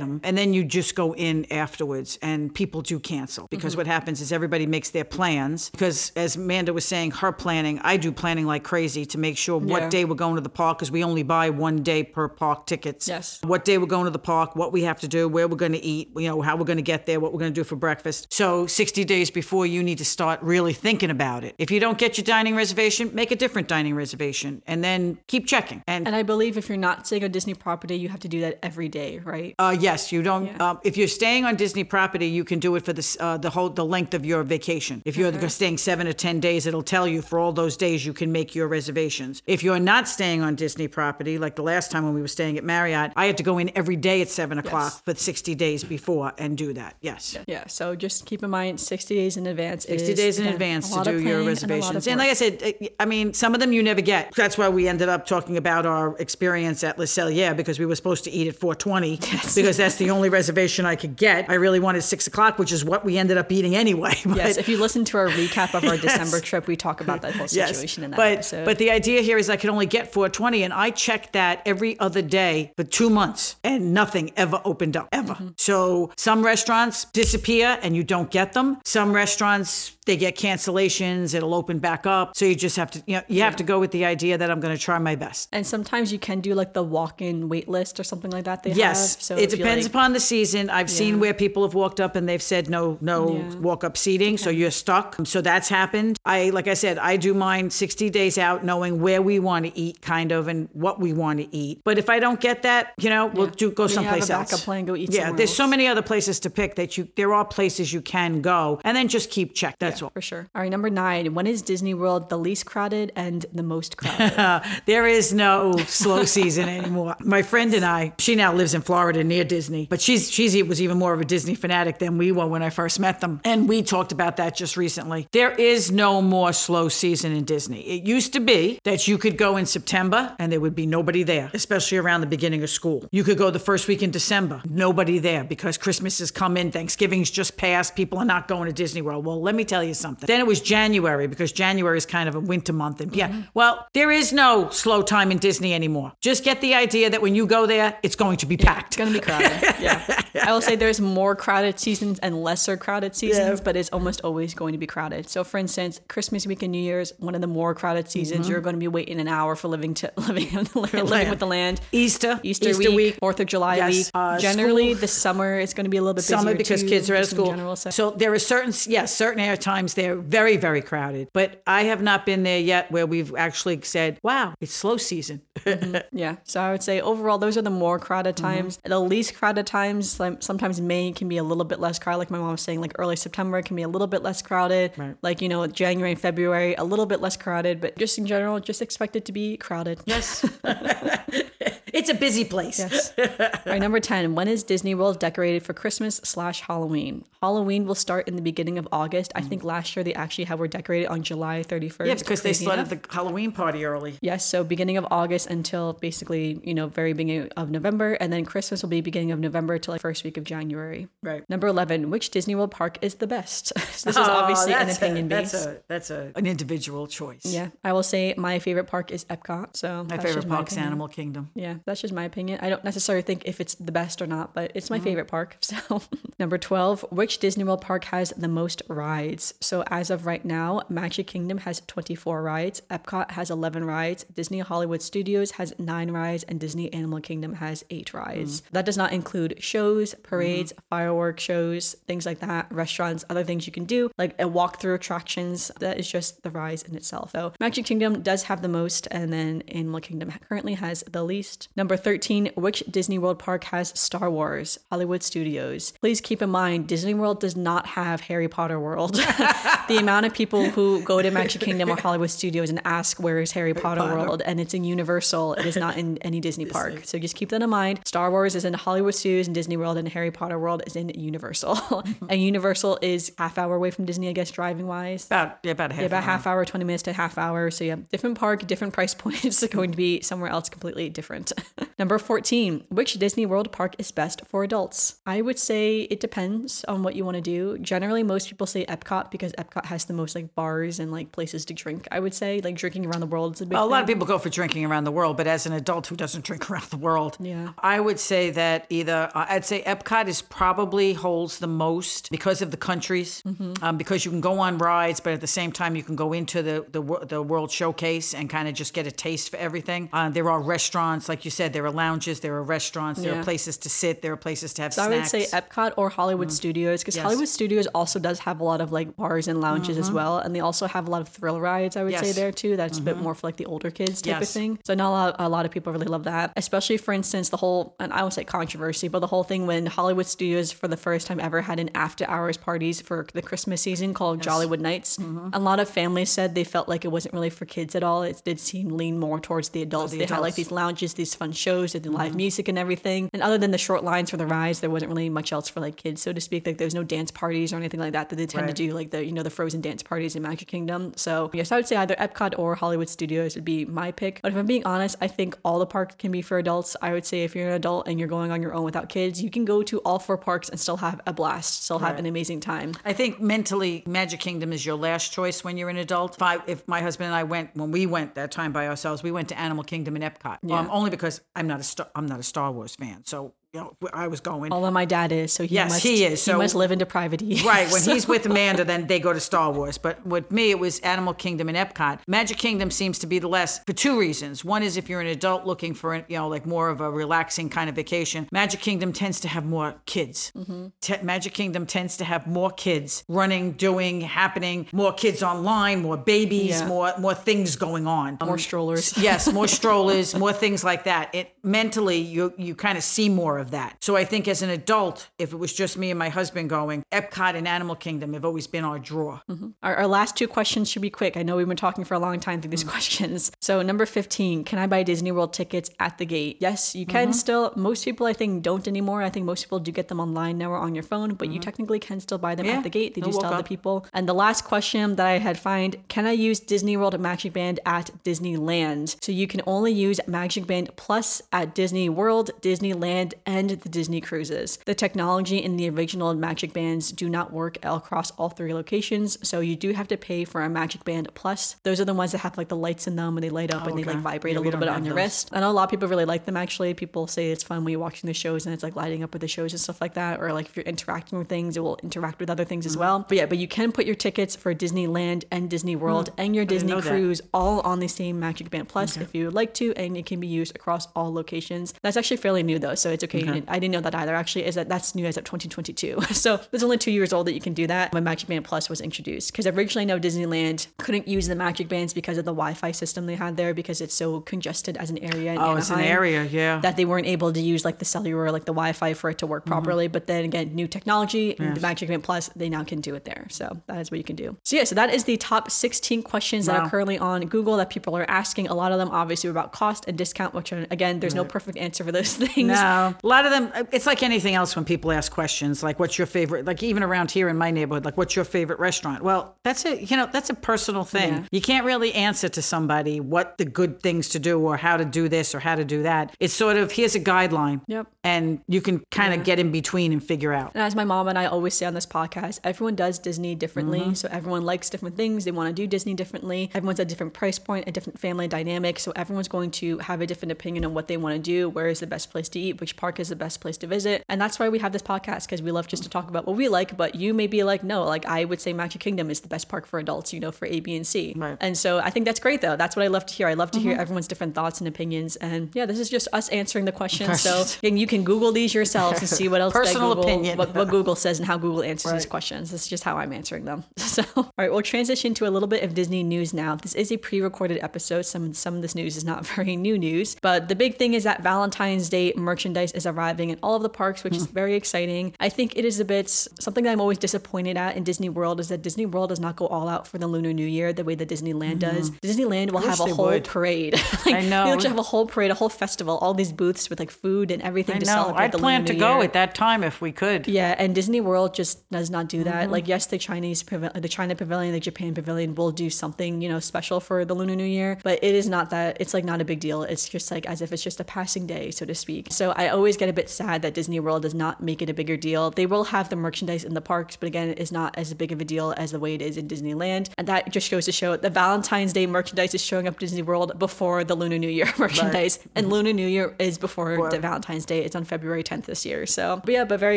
them. And then you just go in afterwards and people do cancel because mm-hmm. what happens is everybody makes their plans because as Amanda was saying her planning, I do planning like crazy to make sure Yeah. what day we're going to the park because we only buy one day per park tickets. Yes. What day we're going to the park, what we have to do, where we're going to eat, you know, how we're going to get there, what we're going to do for breakfast. So 60 days before you need to start really thinking about it. If you don't get your dining reservation, make a different dining reservation and then keep checking. And, and I believe if you're not staying on Disney property, you have to do that every day, right? uh, yes, you don't. Yeah. Um, if you're staying on Disney property, you can do it for this, uh, the whole the length of your vacation. If you're staying seven or ten days, it'll tell you for all those days you can make your reservations. If you're not staying on Disney property, like the last time when we were staying at Marriott, I had to go in every day at seven o'clock for 60 days before and do that. Yes. Yeah, so just keep in mind 60 days in advance. 60 is, days in advance to do your planning and reservations. And, like I said, uh, I mean, some of them you never get. That's why we ended up talking about our experience at Le Cellier because we were supposed to eat at 420 because that's the only reservation I could get. I really wanted six o'clock, which is what we ended up eating anyway. Yes, if you listen to our recap of our December trip, we talk about that whole situation in that but, episode. But the idea here is I could only get 420, and I checked that every other day for two months, and nothing ever opened up, ever. Mm-hmm. So some restaurants disappear and you don't get them. Some restaurants, they get cancellations, it'll open back up. So you just have to, you know, you have to go with the idea that I'm going to try my best. and sometimes you can do like the walk-in wait list or something like that. They Yes, have. So it depends like- upon the season. I've seen where people have walked up and they've said no, no Yeah. walk up seating, so you're stuck. So that's happened. I, like I said, I do mine 60 days out, knowing where we want to eat, kind of, and what we want to eat. But if I don't get that, you know, we'll Yeah. do go you have a backup else. plan, go eat Yeah, there's so many other places to pick that you. There are places you can go, and then just keep check. That's all. For sure. All right, number nine. When is Disney World the least crowded and the most crowded? There is no slow season anymore. My friend and I, she now lives in Florida near Disney, but she's she's was even more of a Disney fanatic than we were when I first met them. And we talked about that just recently. There is no more slow season in Disney. It used to be that you could go in September and there would be nobody there, especially around the beginning of school. You could go the first week in December, nobody there because Christmas has come in, Thanksgiving's just passed, people are not going to Disney World. Well, let me tell you something. Then it was January because January is kind of a winter month. And yeah, mm-hmm. well, there is no slow time in Disney anymore. Just get the idea that when you go there, it's going to be packed. It's gonna be crowded. Yeah. I will say there's more crowded seasons and lesser crowded seasons, but it's almost always going to be crowded. So for instance, Christmas week and New Year's, one of the more crowded seasons, Mm-hmm. you're going to be waiting an hour for living to living living with the land. Easter, Easter, Easter week, week. Fourth of July Yes. week. Uh, Generally, school- the summer is going to be a little bit summer because too, kids are of school. General, so. so there are certain, yes, certain air times they're very, very crowded. But I have not been there yet where we've actually said, wow, it's slow season. Yeah. So I would say overall, those are the more crowded Mm-hmm. times. The least crowded times, like sometimes May can be a little bit less crowded. Like my mom was saying, like early September can be a little bit less crowded. Right. Like, you know, January and February, a little bit less crowded. But just in general, just expect it to be crowded. yes. it's a busy place. Yes. All right, number 10. When is Disney World decorated for Christmas slash Halloween? Halloween will start in the beginning of August. I think last year they actually had were decorated on July 31st. Mm. Yeah, because they started enough. the Halloween party early. Yes, so beginning of August until basically, you know, very beginning of November. And then Christmas will be beginning of November to like first week of January. Right. Number 11, which Disney World park is the best? this is Oh, obviously an that's opinion a, based. That's a that's a an individual choice. yeah, I will say my favorite park is Epcot. So My favorite just my. Animal Kingdom. Yeah, that's just my opinion. I don't necessarily think if it's the best or not, but it's my Mm-hmm. favorite park. So, number 12, which Disney World park has the most rides? So, as of right now, Magic Kingdom has 24 rides, Epcot has 11 rides, Disney Hollywood Studios has 9 rides, and Disney Animal Kingdom has 8 rides. Mm. That does not include shows, parades, mm-hmm. fireworks shows, things like that, restaurants, other things you can do, like a walk-through attractions. That is just the rides in itself. So, Magic Kingdom does have the most, and then Animal Kingdom currently has the least. Number 13, which Disney World park has Star Wars? Hollywood Studios. Please keep in mind, Disney World does not have Harry Potter World. the amount of people who go to Magic Kingdom or Hollywood Studios and ask where is Harry Potter, Potter. World, and it's in Universal. It is not in any Disney park. So just keep that in mind. Star Wars is in Hollywood Studios and Disney World, and Harry Potter World is in Universal. Mm-hmm. and Universal is half hour away from Disney, I guess, driving wise. About yeah, about a half. Yeah, about hour. half hour, 20 minutes to half hour. So yeah, different park, different price points. going to be somewhere else completely different. Number 14, which Disney World park is best for adults? I would say it depends on what you want to do. Generally, most people say Epcot because Epcot has the most like bars and like places to drink. I would say like drinking around the world is a big Well, a lot of people go for drinking around the world, but as an adult who doesn't drink around the world, Yeah. I would say that either uh, I'd say Epcot is probably holds the most because of the countries, Mm-hmm. um, because you can go on rides, but at the same time you can go into the the, the World Showcase and kind of just get a taste for everything. Uh, there are restaurants, like you said, there are lounges, there are restaurants, there Yeah. are places to sit, there are places to have So I would say Epcot or Hollywood mm. Studios because Yes. Hollywood Studios also does have a lot of like bars and lounges as mm-hmm. well, and they also have a lot of thrill rides. I would say there too. That's a bit mm-hmm. more for like the older kids type of thing. So not a lot, a lot of people really love that, especially for instance the whole and I won't say controversy, but the whole thing when Hollywood Studios for the first time ever had an after hours parties for the Christmas season called Jollywood Nights. Mm-hmm. A lot of families said they felt like it wasn't really for kids at all. It did seem lean more towards the adults. the they had like these lounges, these fun shows, they did live music and everything. And other than the short lines for the rides, there wasn't really much else for like kids, so to speak. Like there was no dance parties or anything like that that they tend Right. to do, like the you know the frozen dance parties in Magic Kingdom. So yes, I would say either Epcot or Hollywood Studios would be my pick. But if I'm being honest, I think all the parks can be for adults. I would say if you're an adult and you're going on your own without kids, you can go to all four parks and still have a blast, still have an amazing time. I think mentally, Magic Kingdom is your last choice when you're an adult. If, I, if my husband and I went when we went that time by ourselves, we went to Animal Kingdom and Epcot. Um, only because I'm not a Star, I'm not a Star Wars fan, so you know I was going. Although my dad is, so he Yes, must he is, So, he must live in depravity. Right, when he's with Amanda, then they go to Star Wars. But with me, it was Animal Kingdom and Epcot. Magic Kingdom seems to be the less for two reasons. One is if you're an adult looking for, you know, like more of a relaxing kind of vacation. Magic Kingdom tends to have more kids. Mm-hmm. Te- Magic Kingdom tends to have more kids running, doing, happening. More kids online, more babies, Yeah. more more things going on. More um, strollers. yes, more strollers, more things like that. It mentally you you kind of see more of that. So I think as an adult, if it was just me and my husband going, Epcot and Animal Kingdom have always been our draw. Mm-hmm. Our, our last two questions should be quick. I know we've been talking for a long time through these mm. questions. So, number 15, can I buy Disney World tickets at the gate? Yes, you can mm-hmm. still. Most people, I think, don't anymore. I think most people do get them online now or on your phone, but you mm-hmm. technically can still buy them Yeah, at the gate. They they'll do still the people. And the last question that I had find can I use Disney World Magic Band at Disneyland? So, you can only use Magic Band Plus at Disney World, Disneyland, and the Disney cruises. The technology in the original Magic Bands do not work across all three locations, so you do have to pay for a Magic Band Plus. Those are the ones that have like the lights in them and they light up and they like vibrate Yeah, a little bit on your those. wrist. I know a lot of people really like them actually. People say it's fun when you're watching the shows and it's like lighting up with the shows and stuff like that. Or like if you're interacting with things, it will interact with other things Mm-hmm. as well. But yeah, but you can put your tickets for Disneyland and Disney World and your Disney know that. cruise all on the same Magic Band Plus if you would like to, and it can be used across all locations. That's actually fairly new though, so it's okay. You didn't- I didn't know that either. Actually, is that that's new as of 2022. so it's only two years old that you can do that when Magic Band Plus was introduced. Because originally, I know Disneyland couldn't use the Magic Bands because of the Wi-Fi system they had there because it's so congested as an area. Oh, it's an area, yeah. that they weren't able to use like the cellular like the Wi-Fi for it to Mm-hmm. work properly. But then again, new technology, and the Magic Band Plus, they now can do it there. So that is what you can do. So yeah, so that is the top 16 questions that are currently on Google that people are asking. A lot of them obviously about cost and discount, which are, again, there's no perfect answer for those things. No, lot of them. It's like anything else when people ask questions, like "What's your favorite?" Like even around here in my neighborhood, like "What's your favorite restaurant?" Well, that's a you know that's a personal thing. Yeah. You can't really answer to somebody what the good things to do or how to do this or how to do that. It's sort of here's a guideline, Yep. and you can kind of get in between and figure out. And as my mom and I always say on this podcast, everyone does Disney differently. Mm-hmm. So everyone likes different things. They want to do Disney differently. Everyone's at a different price point, a different family dynamic. So everyone's going to have a different opinion on what they want to do, where is the best place to eat, which park is the best place to visit. And that's why we have this podcast because we love just to talk about what we like. But you may be like, no, like I would say Magic Kingdom is the best park for adults, you know, for A, B, and C. Right. And so I think that's great though. That's what I love to hear. I love to hear Mm-hmm. everyone's different thoughts and opinions. And yeah, this is just us answering the questions. So and you can Google these yourselves and see what else Personal Google, opinion. What, what Google says and how Google answers these questions. This is just how I'm answering them. So all right, we'll transition to a little bit of Disney news now. This is a pre-recorded episode. Some some of this news is not very new news, but the big thing is that Valentine's Day merchandise is arriving in all of the parks, which is Hmm. very exciting. I think it is a bit something that I'm always disappointed at in Disney World is that Disney World does not go all out for the Lunar New Year the way that Disneyland does. Disneyland will have a whole would. parade. like, I know. They actually have a whole parade, a whole festival, all these booths with like food and everything I to know. celebrate I'd the plan Lunar to New go Year. at that time if we could. Yeah, and Disney World just does not do that. Mm-hmm. Like, yes, the Chinese, the China Pavilion, the Japan Pavilion will do something, you know, special for the Lunar New Year, but it is not that. It's like not a big deal. It's just like as if it's just a passing day, so to speak. So I always get a bit sad that Disney World does not make it a bigger deal. They will have the merchandise in the parks, but again, it's not as big of a deal as the way it is in Disneyland. And that just goes to show the Valentine's Day merchandise is showing up Disney World before the Lunar New Year merchandise, and Lunar New Year is before the Valentine's Day. It's on February 10th this year. So, but yeah, but very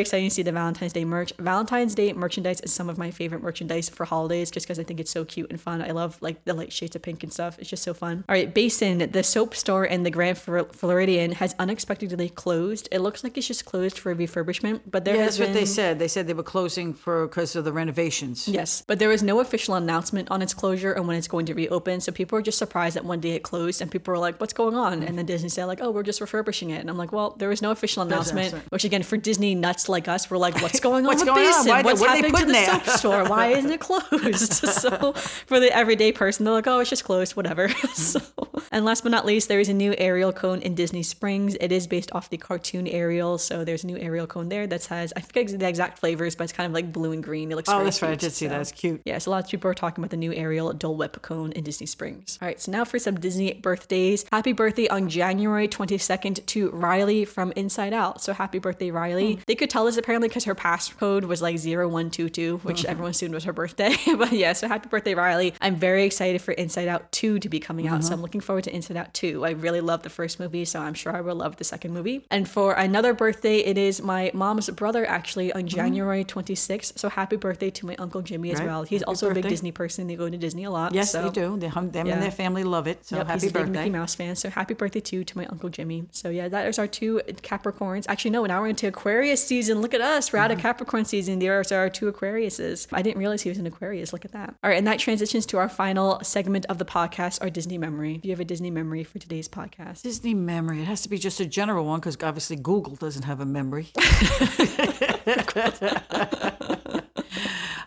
exciting to see the Valentine's Day merch. Valentine's Day merchandise is some of my favorite merchandise for holidays just because I think it's so cute and fun. I love like the light shades of pink and stuff. It's just so fun. All right, Basin, the soap store in the Grand Flor- Floridian has unexpectedly closed. It looks like it's just closed for refurbishment, but there Yeah, has that's what they said. They said they were closing for because of the renovations. Yes, but there was no official announcement on its closure and when it's going to reopen. So people were just surprised that one day it closed, and people were like, "What's going on?" And then Disney said, "Like, oh, we're just refurbishing it." And I'm like, "Well, there was no official announcement." announcement. Which again, for Disney nuts like us, we're like, "What's going on What's with going on? Why- What's what are happening to the there?" soap store? Why isn't it closed?" so for the everyday person, they're like, "Oh, it's just closed, whatever." so, and last but not least, there is a new Ariel cone in Disney Springs. It is based off the cartoon Ariel, so there's a new Ariel cone there that has I forget the exact flavors, but it's kind of like blue and green. It looks Oh, that's right. I cute, did see that. It's cute. yeah, so lots of people are talking about the new Ariel Dole Whip cone in Disney Springs. All right, so now for some Disney birthdays. Happy birthday on January 22nd to Riley from Inside Out. So happy birthday, Riley. Hmm. They could tell us apparently because her passcode was like 0122, which hmm. everyone assumed was her birthday. but yeah, so happy birthday, Riley. I'm very excited for Inside Out 2 to be coming out. So mm-hmm. I'm looking forward to Inside Out 2. I really love the first movie, so I'm sure I will love the second movie. And for another birthday, it is my mom's brother actually on January 26th. So happy birthday to my Uncle Jimmy as Right. well. He's Happy also a big. Disney person. They go to Disney a lot. Yes, so. they do. They, hum- them Yeah. and their family love it. So Yep, happy he's a big birthday. Mickey Mouse fan. So happy birthday too to my uncle Jimmy. So yeah, that is our two Capricorns. Actually, no, now we're into Aquarius season. Look at us. We're out Mm-hmm. of Capricorn season. There's our two Aquariuses. I didn't realize he was an Aquarius. Look at that. All right, and that transitions to our final segment of the podcast, our Disney memory. Do you have a Disney memory for today's podcast? Disney memory. It has to be just a general one because obviously Google doesn't have a memory.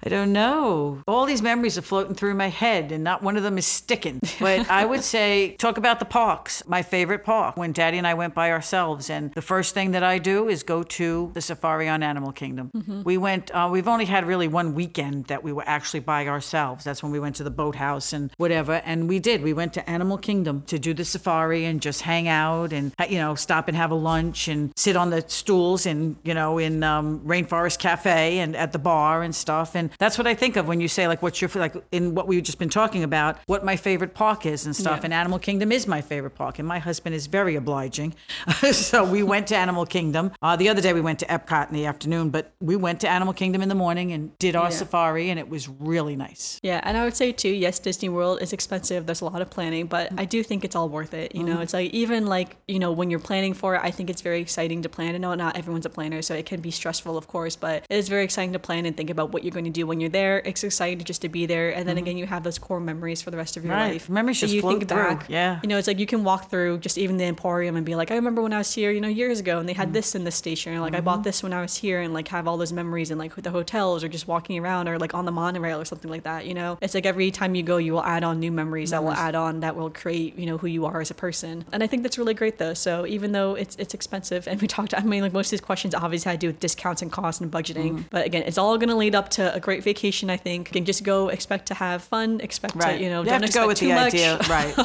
I don't know. All these memories are floating through my head, and not one of them is sticking. But I would say, talk about the parks. My favorite park. When Daddy and I went by ourselves, and the first thing that I do is go to the safari on Animal Kingdom. We went. Uh, we've only had really one weekend that we were actually by ourselves. That's when we went to the boathouse and whatever. And we did. We went to Animal Kingdom to do the safari and just hang out and you know stop and have a lunch and sit on the stools and you know in um, Rainforest Cafe and at the bar and stuff. And that's what I think of when you say like what's your like in what we've just been talking about what my favorite park is and stuff. Yeah. And Animal Kingdom is my favorite park. And my husband is very obliging, so we went to Animal Kingdom. Uh, the other day we went to Epcot in the afternoon, but we went to Animal Kingdom in the morning and did our Yeah. safari, and it was really nice. Yeah, and I would say too, yes, Disney World is expensive. There's a lot of planning, but Mm-hmm. I do think it's all worth it. You know, it's like even like, you know, when you're planning for it, I think it's very exciting to plan. I know not everyone's a planner, so it can be stressful, of course, but it is very exciting to plan and think about what you're going to do when you're there. It's exciting just to be there. And then again, you have those core memories for the rest of your Mm-hmm. Right. life. Memories So just you float think through. back, Yeah. You know, it's like you can walk through just even the Emporium and be like, I remember when I was here, you know, years ago and they Mm-hmm. had this in this station. Or like, I bought this when I was here and like have all those memories and like with the hotels or just walking around or like on the monorail or something like that. You know, it's like every time you go, you will add on new memories that will add on that will create, you know, who you are as a person. And I think that's really great though. So even though it's it's expensive and we talked, I mean, like most of these questions obviously had to do with discounts and costs and budgeting. But again, it's all going to lead up to a great great vacation. I think you can just go, expect to have fun, expect Right. to you know you don't have to go with the much. idea, right?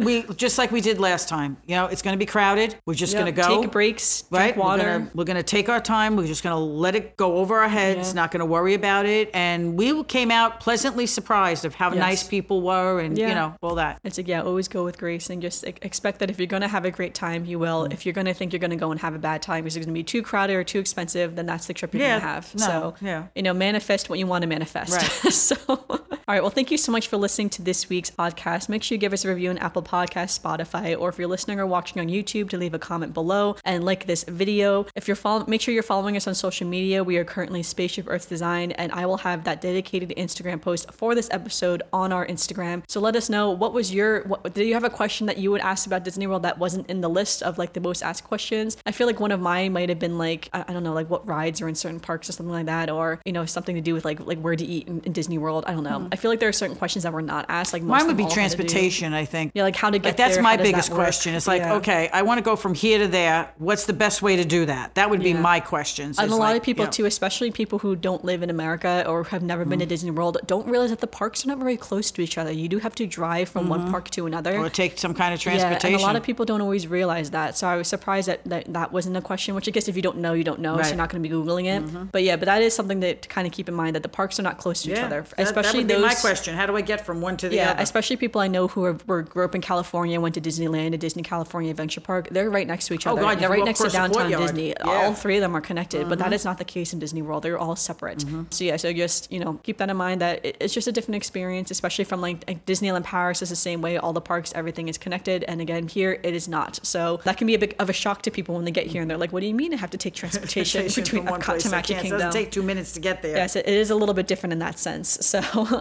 we just like we did last time. You know, it's going to be crowded. We're just Yep, going to go. take breaks, drink right? water. We're gonna, we're gonna take our time. We're just gonna let it go over our heads. Yeah. Not gonna worry about it. And we came out pleasantly surprised of how Yes. nice people were, and you know all that. It's like, yeah, always go with grace and just expect that if you're going to have a great time, you will. Mm. If you're going to think you're going to go and have a bad time because it's going to be too crowded or too expensive, then that's the trip you're Yeah, going to have. no, so, yeah. you know, manifest what you want to manifest. Right. so, all right. Well, thank you so much for listening to this week's podcast. Make sure you give us a review on Apple Podcasts, Spotify, or if you're listening or watching on YouTube, to leave a comment below and like this video. If you're following, make sure you're following us on social media. We are currently Spaceship Earth Design, and I will have that dedicated Instagram post for this episode on our Instagram. So let us know what was your what did you have a question that you would ask about Disney World that wasn't in the list of like the most asked questions? I feel like one of mine might have been like I, I don't know like what rides are in certain parks or something like that, or you know something to do with like like where to eat in, in Disney World. I don't know. I feel like there are certain questions that were not asked. Like most. Mine would be all had to do- transportation. I think. Yeah, like how to get Like that's there, my does that biggest question. It's like, Yeah. okay, I want to go from here to there. What's the best way to do that? That would be Yeah. my questions. And a lot like, of people you know, too, especially people who don't live in America or have never been Mm-hmm. to Disney World, don't realize that the parks are not very close to each other. You do have to drive from one park to another. Mm-hmm. Or take some kind of transportation. Yeah, and a lot of people don't always realize that. So I was surprised that that, that wasn't a question, which I guess if you don't know, you don't know. So Right. Mm-hmm. you're not going to be Googling it. But yeah, but that is something that to kind of keep in mind that the parks are not close to each other. that- that, especially would those. be my question. How do I get from one to the Yeah, other? especially people I know who are, were grew up in California, went to Disneyland, to Disney California Adventure Park. They're right next to each Oh, other. God, They're right next to downtown. Disney. Yeah. Mm-hmm. All three of them are connected, but that is not the case in Disney World. They're all separate. So yeah, so just you know keep that in mind that it- it's just a different experience, especially from like, like Disneyland Paris is the same way. All the parks, everything is connected, and again here it is not. So that can be a bit of a shock to people when they get here and they're like, "What do you mean I have to take transportation Transportation between Epcot place to Magic It Kingdom?" doesn't take two minutes to get there. Yes, it is a little bit different in that sense. So,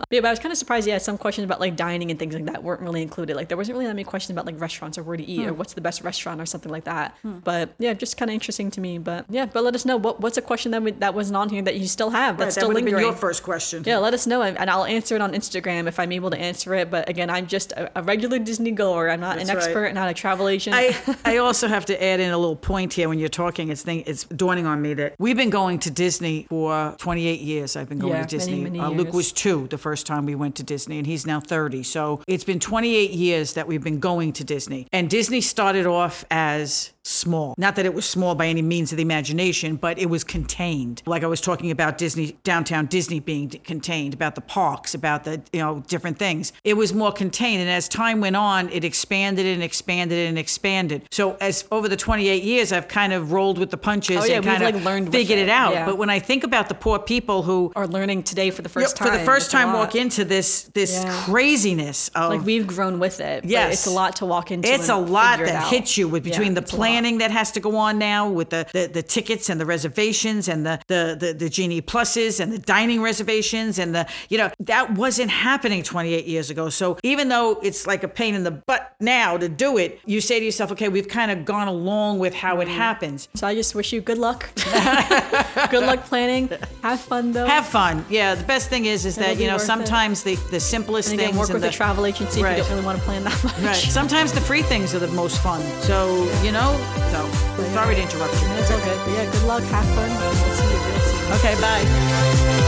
yeah, but I was kind of surprised. Yeah, some questions about like dining and things like that weren't really included. Like there wasn't really that many questions about like restaurants or where to eat or Hmm. what's the best restaurant or something like that. But yeah, just kind of interesting to me. But yeah, but let us know what what's a question that we, that wasn't on here that you still have Right, that's that still would have been lingering. your first question. yeah, let us know, and I'll answer it on Instagram if I'm able to answer it. But again, I'm just a, a regular Disney goer. I'm not That's an right. expert, not a travel agent. I, I also have to add in a little point here when you're talking. It's thing, it's dawning on me that we've been going to Disney for 28 years. I've been going Yeah, to Disney. many, many uh, Luke years. was two the first time we went to Disney, and he's now 30. So it's been 28 years that we've been going to Disney. And Disney started off as small. Not that it was small by any means of the imagination, but it was contained. Like I was talking about Disney, downtown Disney being contained, about the parks, about the, you know, different things. It was more contained. And as time went on, it expanded and expanded and expanded. So as over the 28 years, I've kind of rolled with the punches Oh, yeah, and kind of like, learned figured it. it, out. Yeah. But when I think about the poor people who are learning today for the first for time. For the first time walk into this this Yeah. craziness of Like we've grown with it. but Yes. it's a lot to walk into. It's a lot that hits you with between the lot. Planning that has to go on now with the, the, the tickets and the reservations and the, the, the, the Genie Pluses and the dining reservations and the, you know, that wasn't happening 28 years ago. So even though it's like a pain in the butt now to do it, you say to yourself, okay, we've kind of gone along with how Mm. it happens. So I just wish you good luck. good luck planning. Have fun though. Have fun. Yeah, the best thing is, is that, It'll you know, it. sometimes the, the simplest and again, things work with the, a travel agency Right. if you don't really want to plan that much. Right. Sometimes the free things are the most fun. So, you know, so sorry to interrupt you. It's good. But yeah, good luck. Have fun. We'll see you real soon. Okay, bye.